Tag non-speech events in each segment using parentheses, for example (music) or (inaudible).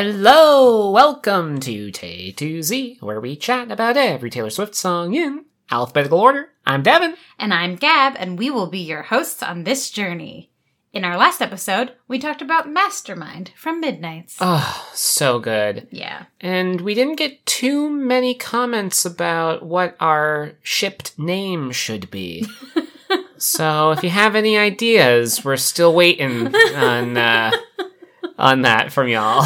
Hello, welcome to Tay to Z, where we chat about every Taylor Swift song in alphabetical order. I'm Devin. And I'm Gab, and we will be your hosts on this journey. In our last episode, we talked about Mastermind from Midnights. Oh, so good. yeah. And we didn't get too many comments about what our shipped name should be. (laughs) so if you have any ideas, we're still waiting on uh, on that from y'all.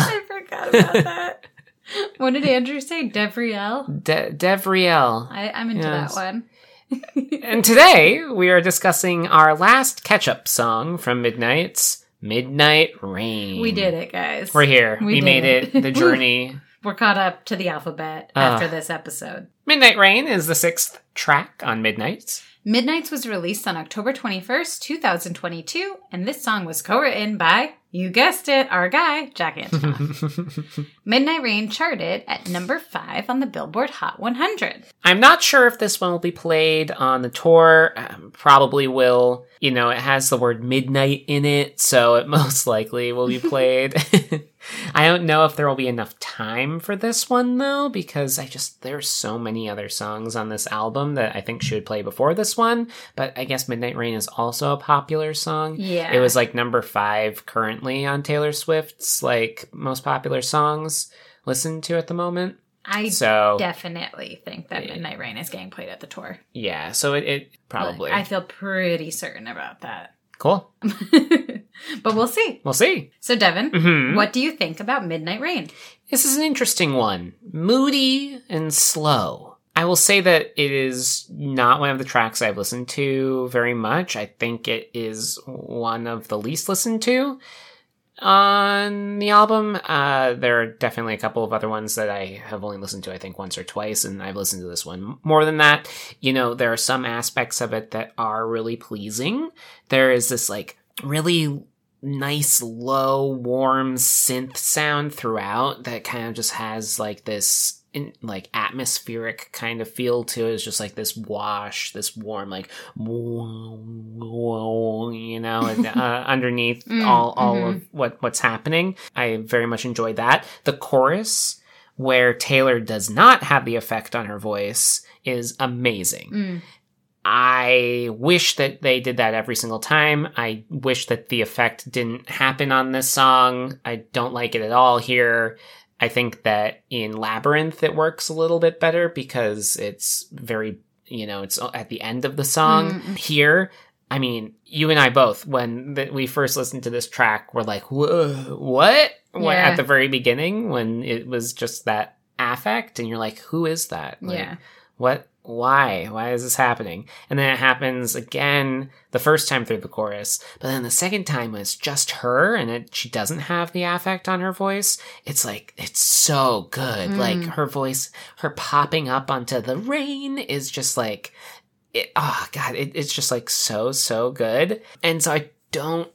I forgot about that. (laughs) what did Andrew say? Devriel? De- Devriel. I, I'm into Yes. that one. (laughs) And today we are discussing our last catch-up song from Midnights Midnight Rain. We did it, guys. We're here. We We, made it. it. The (laughs) journey. We're caught up to the alphabet Ah. after this episode. Midnight Rain is the sixth track on Midnight's. Midnights was released on October 21st, 2022, and this song was co written by, you guessed it, our guy, Jack Antonoff. (laughs) Midnight Rain charted at number 5 on the Billboard Hot 100. I'm not sure if this one will be played on the tour. Um, probably will. You know, it has the word midnight in it, so it (laughs) most likely will be played. (laughs) I don't know if there will be enough time for this one though, because I just there's so many other songs on this album that I think should play before this one. But I guess Midnight Rain is also a popular song. Yeah. It was like number five currently on Taylor Swift's like most popular songs listened to at the moment. I So definitely think that Midnight Rain is getting played at the tour. yeah, so it, it probably I feel pretty certain about that. cool. (laughs) but we'll see. We'll see. So, Devin, Mhm. what do you think about Midnight Rain? This is an interesting one. Moody and slow. I will say that it is not one of the tracks I've listened to very much. I think it is one of the least listened to on the album. Uh, there are definitely a couple of other ones that I have only listened to, I think, once or twice, and I've listened to this one more than that. You know, there are some aspects of it that are really pleasing. There is this, like, really nice low warm synth sound throughout that kind of just has like this in, like atmospheric kind of feel to it it's just like this wash this warm like you know and, (laughs) uh, underneath Mm, all all mhm. of what what's happening i very much enjoyed that the chorus where taylor does not have the effect on her voice is amazing Mm. I wish that they did that every single time. I wish that the effect didn't happen on this song. I don't like it at all here. I think that in Labyrinth it works a little bit better because it's very, you know, it's at the end of the song. Mm. Here, I mean, you and I both, when th- we first listened to this track, were like? What- Yeah. At the very beginning, when it was just that affect, and you're like, who is that? Like, Yeah. what why? Why is this happening? And then it happens again the first time through the chorus. But then the second time it's just her and it, she doesn't have the affect on her voice it's like it's so good. Mm. like her voice her popping up onto the rain is just like it, oh god it, it's just like so so good. And so i don't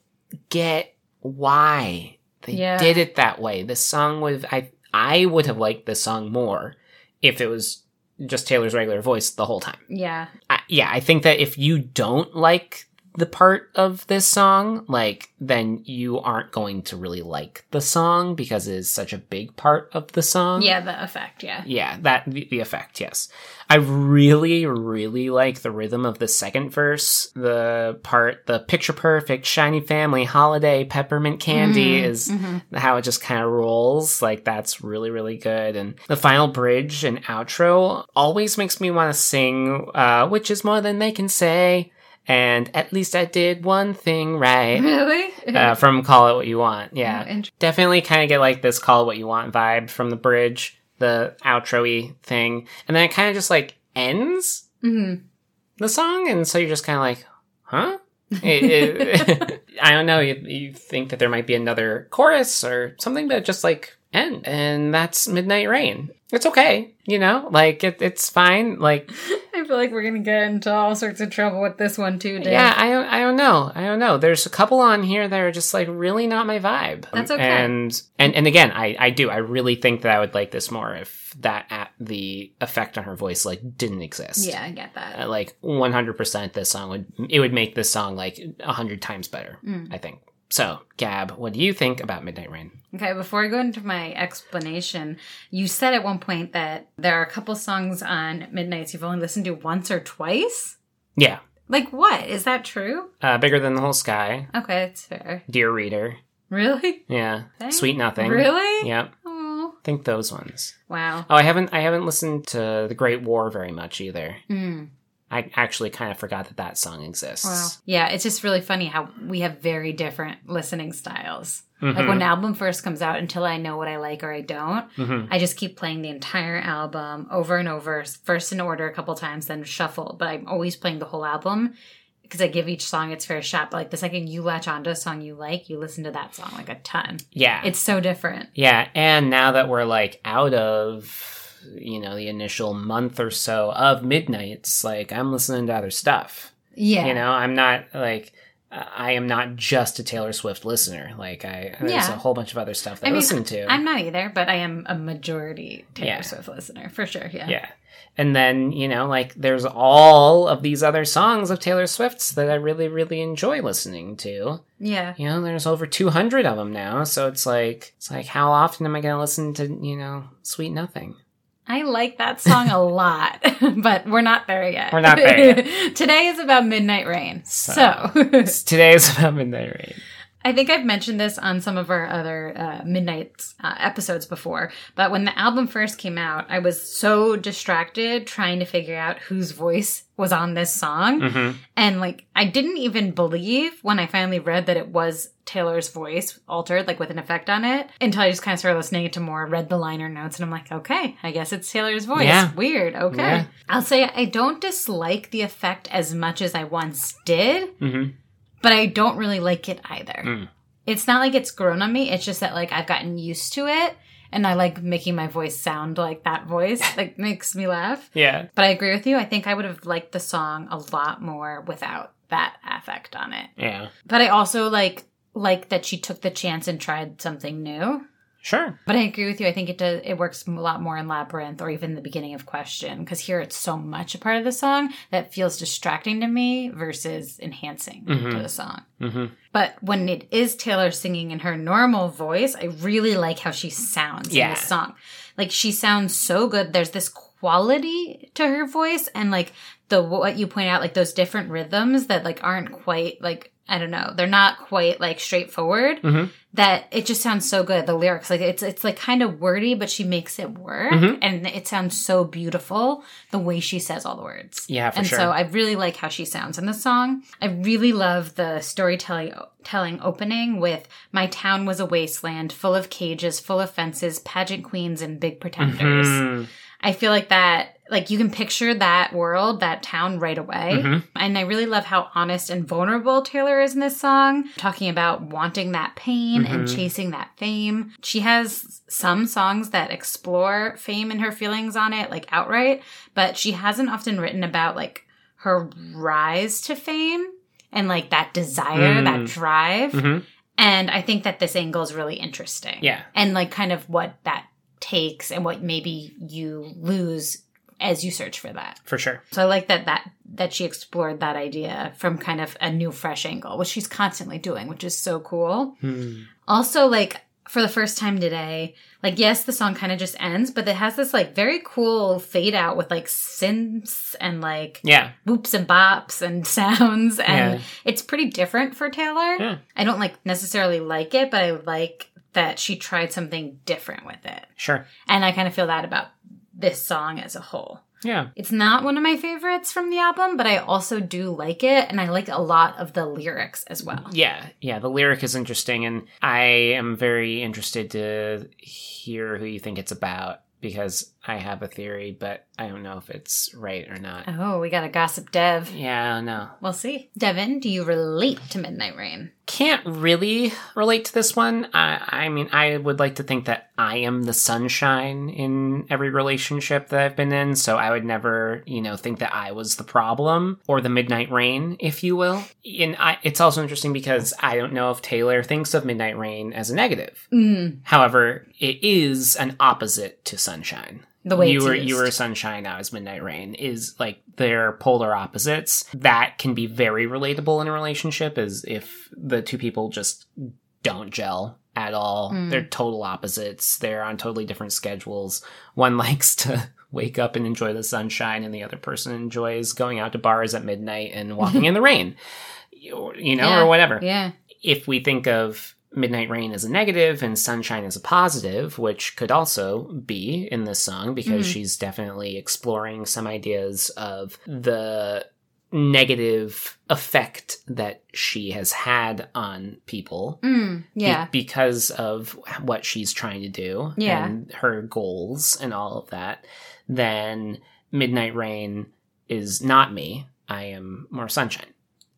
get why they Yeah. did it that way. The song would i i would have liked the song more if it was just Taylor's regular voice the whole time. Yeah. I, yeah, I think that if you don't like the part of this song, like, then you aren't going to really like the song because it is such a big part of the song. Yeah, the effect, yeah. Yeah, that the, the effect, yes. I really, really like the rhythm of the second verse. The part, the picture perfect, shiny family, holiday, peppermint candy Mhm, is mhm. how it just kind of rolls. Like that's really, really good. And the final bridge and outro always makes me want to sing, uh, which is more than they can say. And at least I did one thing right. Really? (laughs) Uh, from Call It What You Want. Yeah Oh, definitely kind of get like this call it what you want vibe from the bridge, the outro-y thing. And then it kind of just like ends mhm. the song. And so you're just kind of like, huh? It- it- (laughs) I don't know. You, you think that there might be another chorus or something, but it just like end. And that's Midnight Rain. It's okay. You know, like it, it's fine. Like, feel like we're gonna get into all sorts of trouble with this one too, Dave. yeah, I don't, I don't know. I don't know. There's a couple on here that are just like really not my vibe. That's okay. And and and again, I I do. I really think that I would like this more if that at the effect on her voice like didn't exist. Yeah, I get that. Uh, like 100% this song would it would make this song like 100 times better, Mm. I think. So, Gab, what do you think about Midnight Rain? Okay, before I go into my explanation, you said at one point that there are a couple songs on Midnights you've only listened to once or twice. Yeah. Like what? Is that true? Uh, Bigger Than the Whole Sky, Okay, that's fair. Dear Reader. Really? Yeah. Thanks. Sweet Nothing. Really? Yep. Oh, I think those ones. wow. Oh, I haven't I haven't listened to The Great War very much either. Mm, I actually kind of forgot that that song exists. wow. Yeah, it's just really funny how we have very different listening styles. Like Mhm. when an album first comes out, until I know what I like or I don't, Mhm. I just keep playing the entire album over and over, first in order a couple times, then shuffle. But I'm always playing the whole album because I give each song its fair shot. But like the second you latch onto a song you like, you listen to that song like a ton. Yeah. It's so different. Yeah, and now that we're like out of you know the initial month or so of midnights, like I'm listening to other stuff. Yeah. You know, I'm not like I am not just a Taylor Swift listener. Like I, there's Yeah. a whole bunch of other stuff that I, I listen to. I'm not either, but I am a majority Taylor Yeah. Swift listener for sure. Yeah. yeah, and then you know, like there's all of these other songs of Taylor Swift's that I really, really enjoy listening to. Yeah. You know, there's over 200 of them now, so it's like, it's like, how often am I going to listen to you know, Sweet Nothing? I like that song a (laughs) lot, (laughs) but we're not there yet. We're not there yet. (laughs) Today is about Midnight Rain. So- so Today is about Midnight Rain. I think I've mentioned this on some of our other uh, Midnight uh, episodes before, but when the album first came out, I was so distracted trying to figure out whose voice was on this song. Mm-hmm. And like, I didn't even believe when I finally read that it was Taylor's voice altered, like with an effect on it, until I just kind of started listening to more, read the liner notes, and I'm like, okay, I guess it's Taylor's voice. Yeah. Weird. Okay. Yeah. I'll say I don't dislike the effect as much as I once did Mm-hmm. But I don't really like it either. Mm. It's not like it's grown on me. It's just that like I've gotten used to it and I like making my voice sound like that voice. (laughs) like makes me laugh. Yeah. But I agree with you. I think I would have liked the song a lot more without that affect on it. Yeah. But I also like like that she took the chance and tried something new. Sure. But I agree with you. I think it does. It works a lot more in Labyrinth or even the beginning of Question because here it's so much a part of the song that feels distracting to me versus enhancing to Mhm. the song. Mm-hmm. But when it is Taylor singing in her normal voice, I really like how she sounds in Yeah. the song. Like she sounds so good. There's this quality to her voice and like the what you point out like those different rhythms that like aren't quite like I don't know. They're not quite like straightforward. Mhm. That it just sounds so good. The lyrics like it's it's like kind of wordy but she makes it work Mhm. and it sounds so beautiful the way she says all the words. Yeah, for and sure. so I really like how she sounds in the song. I really love the storytelling telling opening with "My town was a wasteland, full of cages, full of fences, pageant queens, and big pretenders." Mhm. I feel like that, like you can picture that world, that town right away. Mhm. And I really love how honest and vulnerable Taylor is in this song, talking about wanting that pain and Mhm. chasing that fame. She has some songs that explore fame and her feelings on it, like outright, but she hasn't often written about like her rise to fame and like that desire, Mm. that drive. Mhm. And I think that this angle is really interesting. Yeah. And like kind of what that takes and what maybe you lose as you search for that. For sure. So I like that that that she explored that idea from kind of a new fresh angle, which she's constantly doing, which is so cool. Hmm. Also like for the first time today, like yes, the song kind of just ends, but it has this like very cool fade out with like synths and like Yeah. whoops and bops and (laughs) sounds and Yeah. it's pretty different for Taylor. Yeah. I don't like necessarily like it, but I like that she tried something different with it. Sure. And I kind of feel that about this song as a whole. Yeah. It's not one of my favorites from the album, but I also do like it and I like a lot of the lyrics as well. Yeah. Yeah. The lyric is interesting, and I am very interested to hear who you think it's about because I have a theory, but I don't know if it's right or not. Oh, we got a gossip dev. Yeah, I don't know. We'll see. Devin, do you relate to Midnight Rain? Can't really relate to this one. I, I mean, I would like to think that I am the sunshine in every relationship that I've been in, so I would never, you know, think that I was the problem or the midnight rain, if you will. And I, it's also interesting because I don't know if Taylor thinks of midnight rain as a negative. Mm, However, it is an opposite to sunshine. The way you were used. you were sunshine, I was midnight rain is like they're polar opposites. That can be very relatable in a relationship is if the two people just don't gel at all. Mm. They're total opposites. They're on totally different schedules. One (laughs) likes to wake up and enjoy the sunshine and the other person enjoys going out to bars at midnight and walking (laughs) in the rain. You you know, Yeah. or whatever Yeah. if we think of midnight rain as a negative and sunshine as a positive which could also be in this song because Mhm. she's definitely exploring some ideas of the negative effect that she has had on people Mm, be- yeah. because of what she's trying to do Yeah. and her goals and all of that then midnight rain is not me i am more sunshine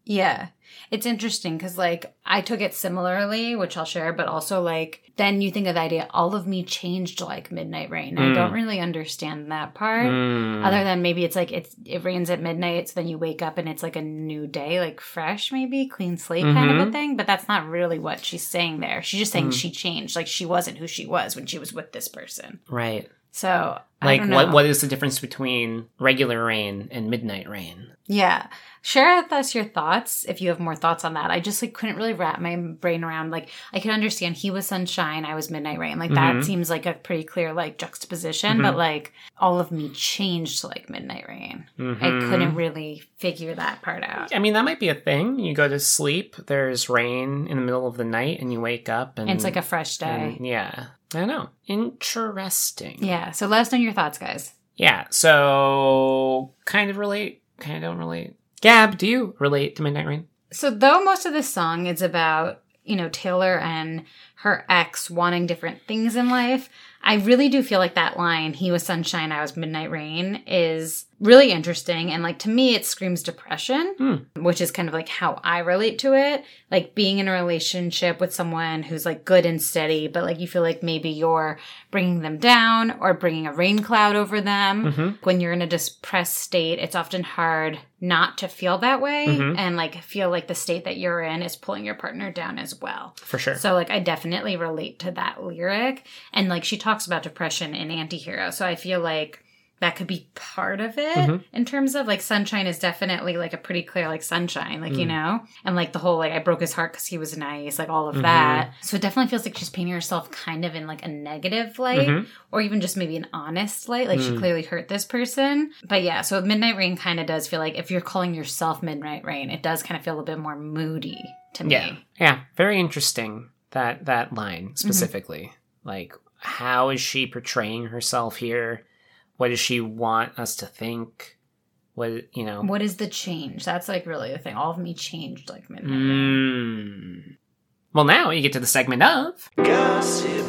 Yeah. It's interesting because, like, I took it similarly, which I'll share, but also, like, then you think of the idea, all of me changed like Midnight Rain. I Mm. don't really understand that part. Mm. Other than maybe it's like it's it rains at midnight, so then you wake up and it's like a new day, like fresh, maybe clean slate kind of a thing. But that's not really what she's saying there. She's just saying Mm. she changed, like she wasn't who she was when she was with this person. right So I Like what what is the difference between regular rain and midnight rain? Yeah. Share with us your thoughts if you have more thoughts on that. I just like couldn't really wrap my brain around like I could understand he was sunshine, I was midnight rain. Like that Mhm. seems like a pretty clear like juxtaposition, Mhm. but like all of me changed to like midnight rain. I Mhm. couldn't really figure that part out. I mean, that might be a thing. You go to sleep, there's rain in the middle of the night, and you wake up, and And it's like a fresh day. and- yeah, I don't know. Interesting. Yeah. So let us know your thoughts, guys. Yeah. So kind of relate, kind of don't relate. Gab, do you relate to Midnight Rain? So though most of this song is about, you know, Taylor and her ex wanting different things in life, I really do feel like that line, he was sunshine, I was midnight rain, is really interesting. And like to me, it screams depression, which is kind of like how I relate to it. Like being in a relationship with someone who's like good and steady, but like you feel like maybe you're bringing them down or bringing a rain cloud over them. Mm-hmm. When you're in a depressed state, it's often hard not to feel that way Mhm. and like feel like the state that you're in is pulling your partner down as well. For sure. So like I definitely relate to that lyric and like she talks about depression in Antihero. So I feel like that could be part of it Mhm. in terms of like sunshine is definitely like a pretty clear like sunshine like you Mm. know and like the whole like i broke his heart because he was nice like all of Mhm. that so it definitely feels like she's painting herself kind of in like a negative light Mhm. or even just maybe an honest light like she Mm. clearly hurt this person but yeah so midnight rain kind of does feel like if you're calling yourself midnight rain it does kind of feel a bit more moody to me Yeah. Yeah. Very interesting that that line Mm-hmm. specifically. Like how is she portraying herself here? What does she want us to think? What you know? what is the change that's like really the thing all of me changed like midnight Mm. Well, now you get to the segment of Gossip.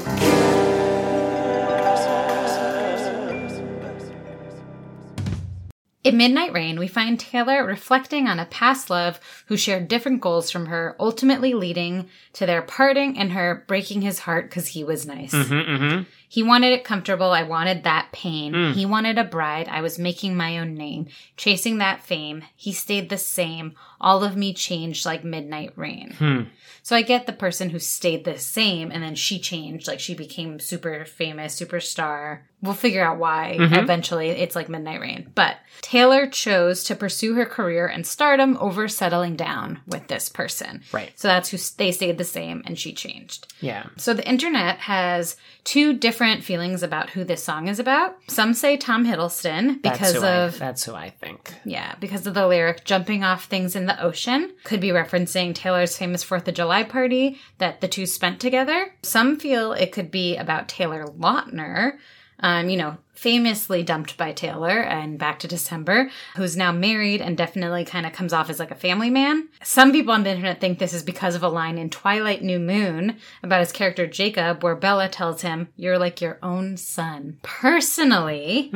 In Midnight Rain, we find Taylor reflecting on a past love who shared different goals from her, ultimately leading to their parting and her breaking his heart because he was nice. Mm-hmm, mm-hmm. He wanted it comfortable. I wanted that pain. Mm. He wanted a bride. I was making my own name, chasing that fame. He stayed the same. All of me changed like midnight rain. Hmm. So I get the person who stayed the same and then she changed, like she became super famous, superstar. We'll figure out why Mhm. eventually it's like Midnight Rain. But Taylor chose to pursue her career and stardom over settling down with this person. Right. So that's who they stayed the same and she changed. Yeah. So the internet has two different feelings about who this song is about. Some say Tom Hiddleston That's because I- of that's who I think. yeah, because of the lyric jumping off things in the ocean could be referencing Taylor's famous 4th of July party that the two spent together. Some feel it could be about Taylor Lautner, um, you know, famously dumped by Taylor and back to December, who's now married and definitely kind of comes off as like a family man. Some people on the internet think this is because of a line in Twilight New Moon about his character Jacob, where Bella tells him, You're like your own sun. Personally,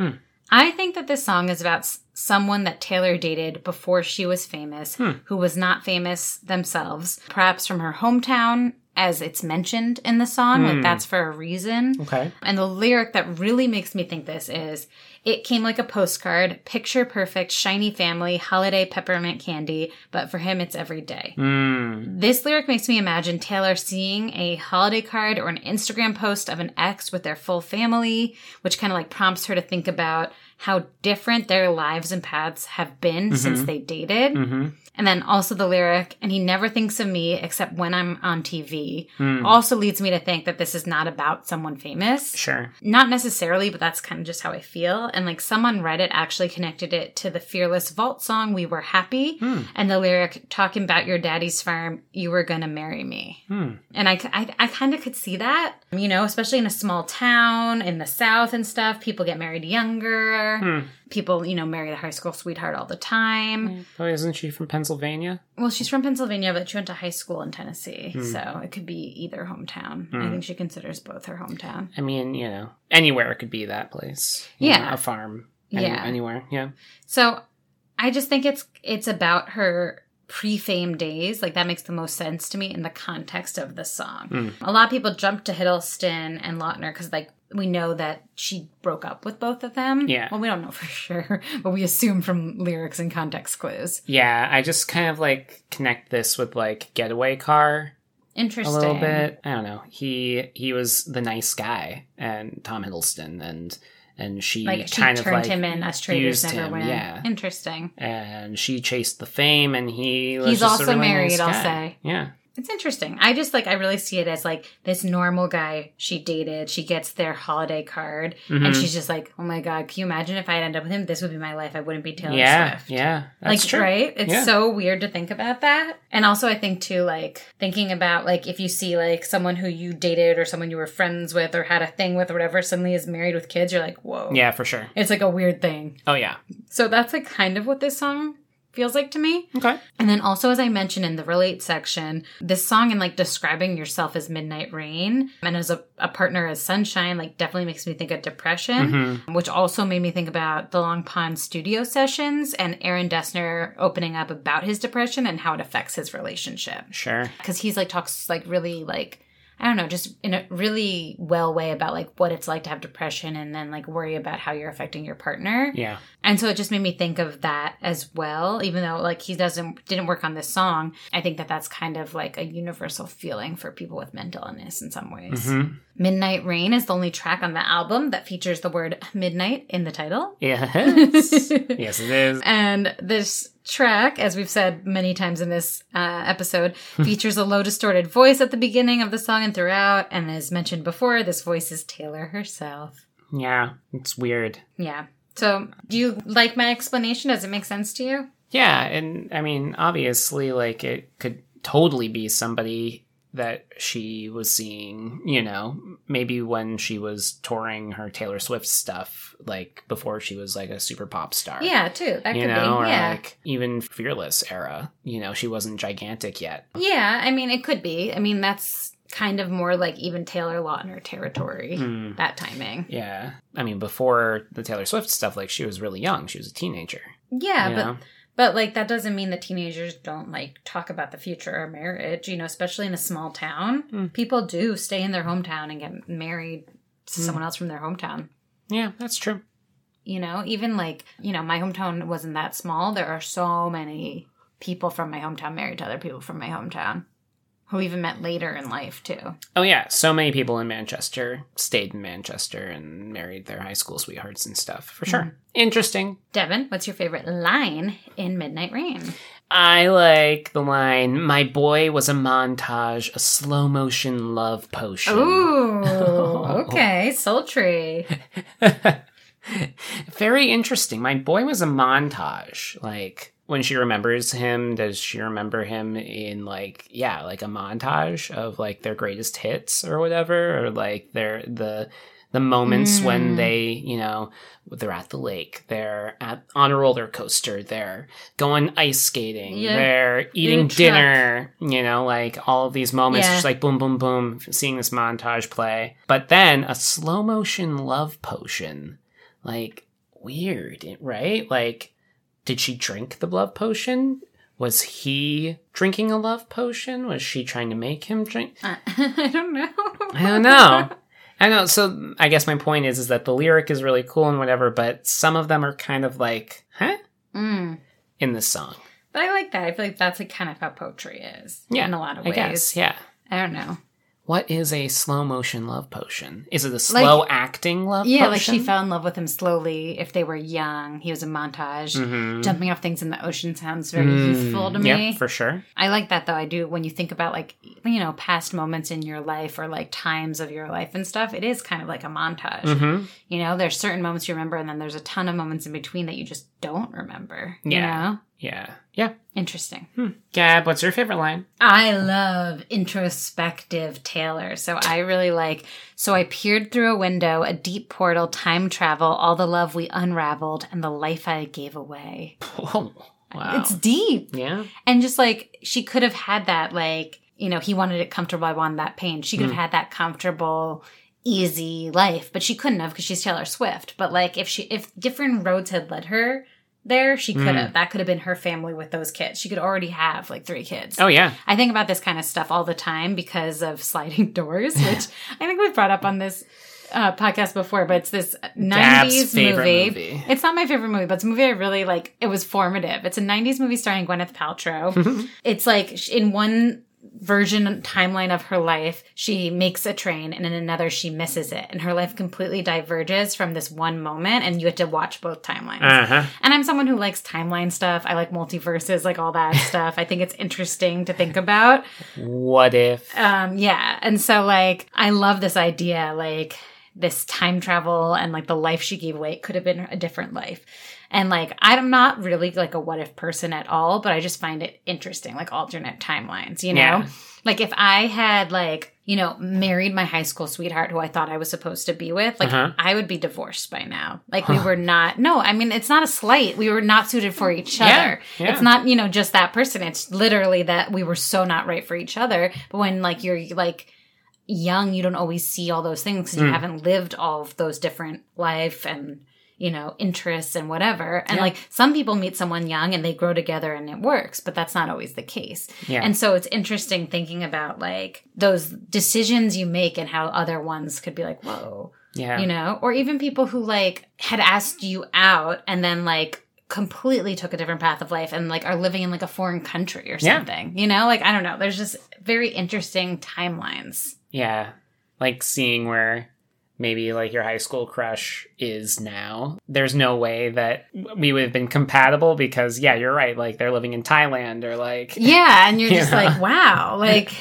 I think that this song is about someone that Taylor dated before she was famous, who was not famous themselves, perhaps from her hometown as it's mentioned in the song. Hmm. Like that's for a reason. Okay. And the lyric that really makes me think this is it came like a postcard, picture perfect, shiny family, holiday peppermint candy, but for him it's every day. Mm. This lyric makes me imagine Taylor seeing a holiday card or an Instagram post of an ex with their full family, which kind of like prompts her to think about how different their lives and paths have been since they dated. hmm And then also the lyric, and he never thinks of me except when I'm on TV, Hmm. also leads me to think that this is not about someone famous. Sure. Not necessarily, but that's kind of just how I feel. And like someone Reddit actually connected it to the Fearless Vault song, We Were Happy, Hmm. and the lyric, talking about your daddy's farm, you were gonna marry me. Hmm. And I, I, I kind of could see that, you know, especially in a small town in the South and stuff. People get married younger. Hmm. People, you know, marry the high school sweetheart all the time. Oh, isn't she from Pennsylvania? Well, she's from Pennsylvania, but she went to high school in Tennessee. Hmm. So it could be either hometown. I think she considers both her hometown. I mean, you know, anywhere it could be that place. Yeah. know, a farm. Any- Yeah. Anywhere. Yeah. So I just think it's it's about her pre-fame days. Like that makes the most sense to me in the context of the song. Hmm. A lot of people jump to Hiddleston and Lautner because like we know that she broke up with both of them. Yeah. Well, we don't know (laughs) for sure, but we assume from lyrics and context clues. Yeah. I just kind of like connect this with like Getaway Car Interesting. a little bit. I don't know. He he was the nice guy and Tom Hiddleston and and she Like she kind turned of like him in as used never him, win. Yeah. Interesting. And she chased the fame and he was He's also married, nice I'll say. Yeah. It's interesting. I just like I really see it as like this normal guy she dated. She gets their holiday card, Mhm. and she's just like, "Oh my god, can you imagine if I had ended up with him? This would be my life. I wouldn't be Taylor yeah. Swift." Yeah. like That's true. right? It's Yeah. so weird to think about that. And also, I think too, like thinking about like if you see like someone who you dated or someone you were friends with or had a thing with or whatever suddenly is married with kids, you're like, "Whoa!" Yeah, for sure. it's like a weird thing. Oh yeah. So that's like kind of what this song feels like to me. Okay. And then also, as I mentioned in the relate section, this song and like describing yourself as midnight rain and as a, a partner as sunshine, like definitely makes me think of depression, Mm-hmm. which also made me think about the Long Pond studio sessions and Aaron Dessner opening up about his depression and how it affects his relationship. Sure. Because he's like talks like really like, I don't know, just in a really well way about like what it's like to have depression and then like worry about how you're affecting your partner. Yeah. And so it just made me think of that as well, even though like he doesn't didn't work on this song. I think that that's kind of like a universal feeling for people with mental illness in some ways. Mhm. Midnight Rain is the only track on the album that features the word midnight in the title. Yes. (laughs) yes, it is. And this track, as we've said many times in this uh, episode, (laughs) features a low distorted voice at the beginning of the song and throughout. And as mentioned before, this voice is Taylor herself. Yeah, it's weird. Yeah. So, do you like my explanation? Does it make sense to you? Yeah, and I mean, obviously, like it could totally be somebody that she was seeing, you know, maybe when she was touring her Taylor Swift stuff, like before she was like a super pop star. Yeah, too. That You could know, or be. Yeah. like even Fearless era, you know, she wasn't gigantic yet. yeah, I mean, it could be. I mean, that's kind of more like even Taylor Lautner territory, Hmm. that timing. Yeah. I mean, before the Taylor Swift stuff, like she was really young. She was a teenager. Yeah, you but know? But like that doesn't mean that teenagers don't like talk about the future or marriage, you know, especially in a small town. Hmm. People do stay in their hometown and get married to someone else from their hometown. Yeah, that's true. You know, even like, you know, my hometown wasn't that small. There are so many people from my hometown married to other people from my hometown who even met later in life too. Oh yeah, so many people in Manchester stayed in Manchester and married their high school sweethearts and stuff. For sure. Mm-hmm. Interesting. Devin, what's your favorite line in Midnight Rain? I like the line, my boy was a montage, a slow motion love potion. Ooh, (laughs) okay, sultry. (laughs) Very interesting. My boy was a montage. Like when she remembers him, does she remember him in like yeah, like a montage of like their greatest hits or whatever, or like their the the moments when Mm. they you know they're at the lake, they're at on a roller coaster, they're going ice skating, Yeah. they're eating dinner, you know, like all of these moments, Yeah. just like boom, boom, boom, seeing this montage play. But then a slow motion love potion like weird, right? Like, did she drink the love potion? Was he drinking a love potion? Was she trying to make him drink? Uh, (laughs) I don't know. I don't know. I know. So I guess my point is, is that the lyric is really cool and whatever, but some of them are kind of like, huh, Mm. in this song. But I like that. I feel like that's like kind of how poetry is. Yeah, in a lot of I ways. guess. Yeah. I don't know. What is a slow motion love potion? Is it a slow acting love Yeah, potion? like she fell in love with him slowly. If they were young, he was a montage. Mhm. Jumping off things in the ocean sounds very Mm, youthful to me. Yeah, for sure. I like that though. I do when you think about like you know past moments in your life or like times of your life and stuff. It is kind of like a montage. hmm You know, there's certain moments you remember, and then there's a ton of moments in between that you just don't remember. You Yeah. know, Yeah. Yeah. interesting. Hmm. Gab, what's your favorite line? I love introspective Taylor. So I really like. So I peered through a window, a deep portal, time travel, all the love we unraveled, and the life I gave away. (laughs) Oh, wow. It's deep. yeah. And just like she could have had that, like, you know, he wanted it comfortable, I wanted that pain. She could have had that comfortable, easy life, but she couldn't have because she's Taylor Swift. But like if she if different roads had led her there, she could have. That could have been her family with those kids. She could already have like three kids. Oh, yeah. I think about this kind of stuff all the time because of sliding (laughs) doors, which (laughs) I think we've brought up on this uh, podcast before, but it's this 90s favorite movie. movie. It's not my favorite movie, but it's a movie I really like. It was formative. It's a 90s movie starring Gwyneth Paltrow. (laughs) it's like in one version timeline of her life, she makes a train and in another she misses it. And her life completely diverges from this one moment and you have to watch both timelines. Uh huh. And I'm someone who likes timeline stuff. I like multiverses, like all that (laughs) stuff. I think it's interesting to think about. What if? Um, yeah. And so like I love this idea, like this time travel and like the life she gave away could have been a different life. And like I'm not really like a what if person at all, but I just find it interesting, like alternate timelines, you know? Yeah. Like if I had like, you know, married my high school sweetheart who I thought I was supposed to be with, like Uh-huh. I would be divorced by now. Like we were not no, I mean it's not a slight. We were not suited for each other. yeah. It's not, you know, just that person. It's literally that we were so not right for each other. But when like you're like young, you don't always see all those things because you Mm. haven't lived all of those different life and you know interests and whatever. And Yeah. like some people meet someone young and they grow together and it works, but that's not always the case. Yeah. And so it's interesting thinking about like those decisions you make and how other ones could be like, whoa, yeah. you know, or even people who like had asked you out and then like completely took a different path of life and like are living in like a foreign country or Yeah. something. You know, like I don't know. There's just very interesting timelines. Yeah. Like seeing where maybe like your high school crush is now. There's no way that we would have been compatible because yeah, you're right. Like they're living in Thailand or like (laughs) Yeah, and you're just Yeah. like, wow, (laughs) like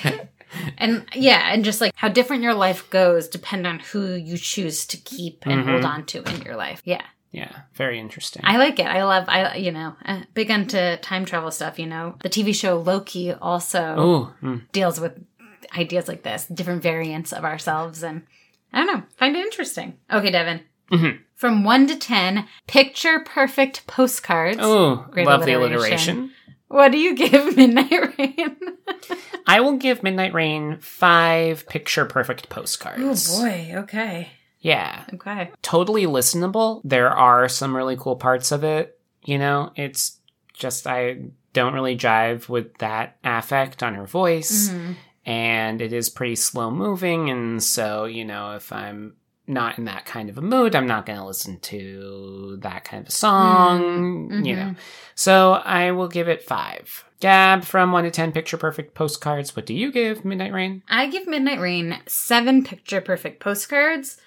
and yeah, and just like how different your life goes depend on who you choose to keep and Mhm. hold on to in your life. Yeah. yeah, very interesting. I like it. I love I you know, uh, big into time travel stuff, you know. The TV show Loki also oh, mm. deals with ideas like this, different variants of ourselves, and I don't know, find it interesting. Okay, Devin. Mhm. From one to ten, picture perfect postcards. oh, Great love the alliteration. alliteration. What do you give (laughs) Midnight Rain? I will give Midnight Rain five picture perfect postcards. Oh, boy. Okay. Yeah. Okay. totally listenable. There are some really cool parts of it. You know, it's just I don't really jive with that affect on her voice, Mhm. And it is pretty slow moving. And so, you know, if I'm not in that kind of a mood, I'm not going to listen to that kind of a song. Mhm. You know, so I will give it five. Gab from one to ten picture perfect postcards. What do you give Midnight Rain? I give Midnight Rain seven picture perfect postcards.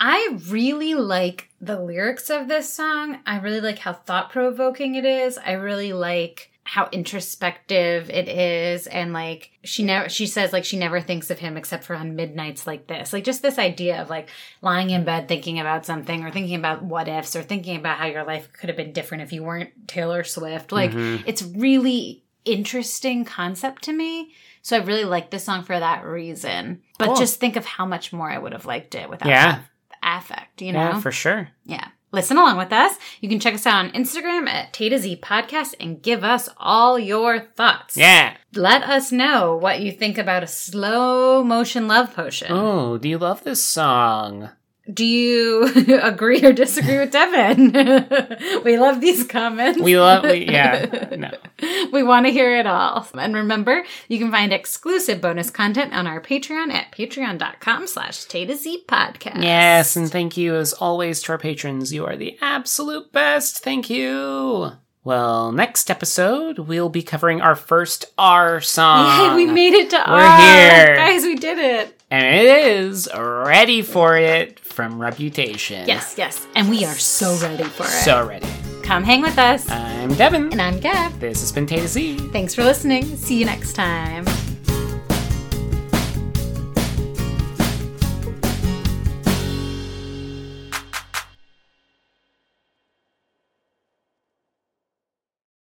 I really like the lyrics of this song. I really like how thought provoking it is. I really like how introspective it is and like she never she says like she never thinks of him except for on midnights like this like just this idea of like lying in bed thinking about something or thinking about what ifs or thinking about how your life could have been different if you weren't taylor swift like Mhm. it's really interesting concept to me so i really like this song for that reason but Cool. just think of how much more i would have liked it without Yeah. affect you know Yeah, for sure. yeah. Listen along with us. You can check us out on Instagram at Tay to Z Podcast and give us all your thoughts. Yeah. Let us know what you think about a slow motion love potion. Oh, do you love this song? Do you (laughs) agree or disagree with Devin? (laughs) we love these comments. We love, we, (laughs) yeah, no. we want to hear it all. And remember, you can find exclusive bonus content on our Patreon at patreon.com slash Tay to Z podcast. Yes, and thank you as always to our patrons. You are the absolute best. Thank you. Well, next episode, we'll be covering our first R song. Yay, we made it to We're R. here. Guys, we did it. and it is Ready for It from Reputation. Yes, yes. And we are so ready for it. So ready. Come hang with us. I'm Devin. and I'm Gab. This has been Tay to Z. Thanks for listening. See you next time.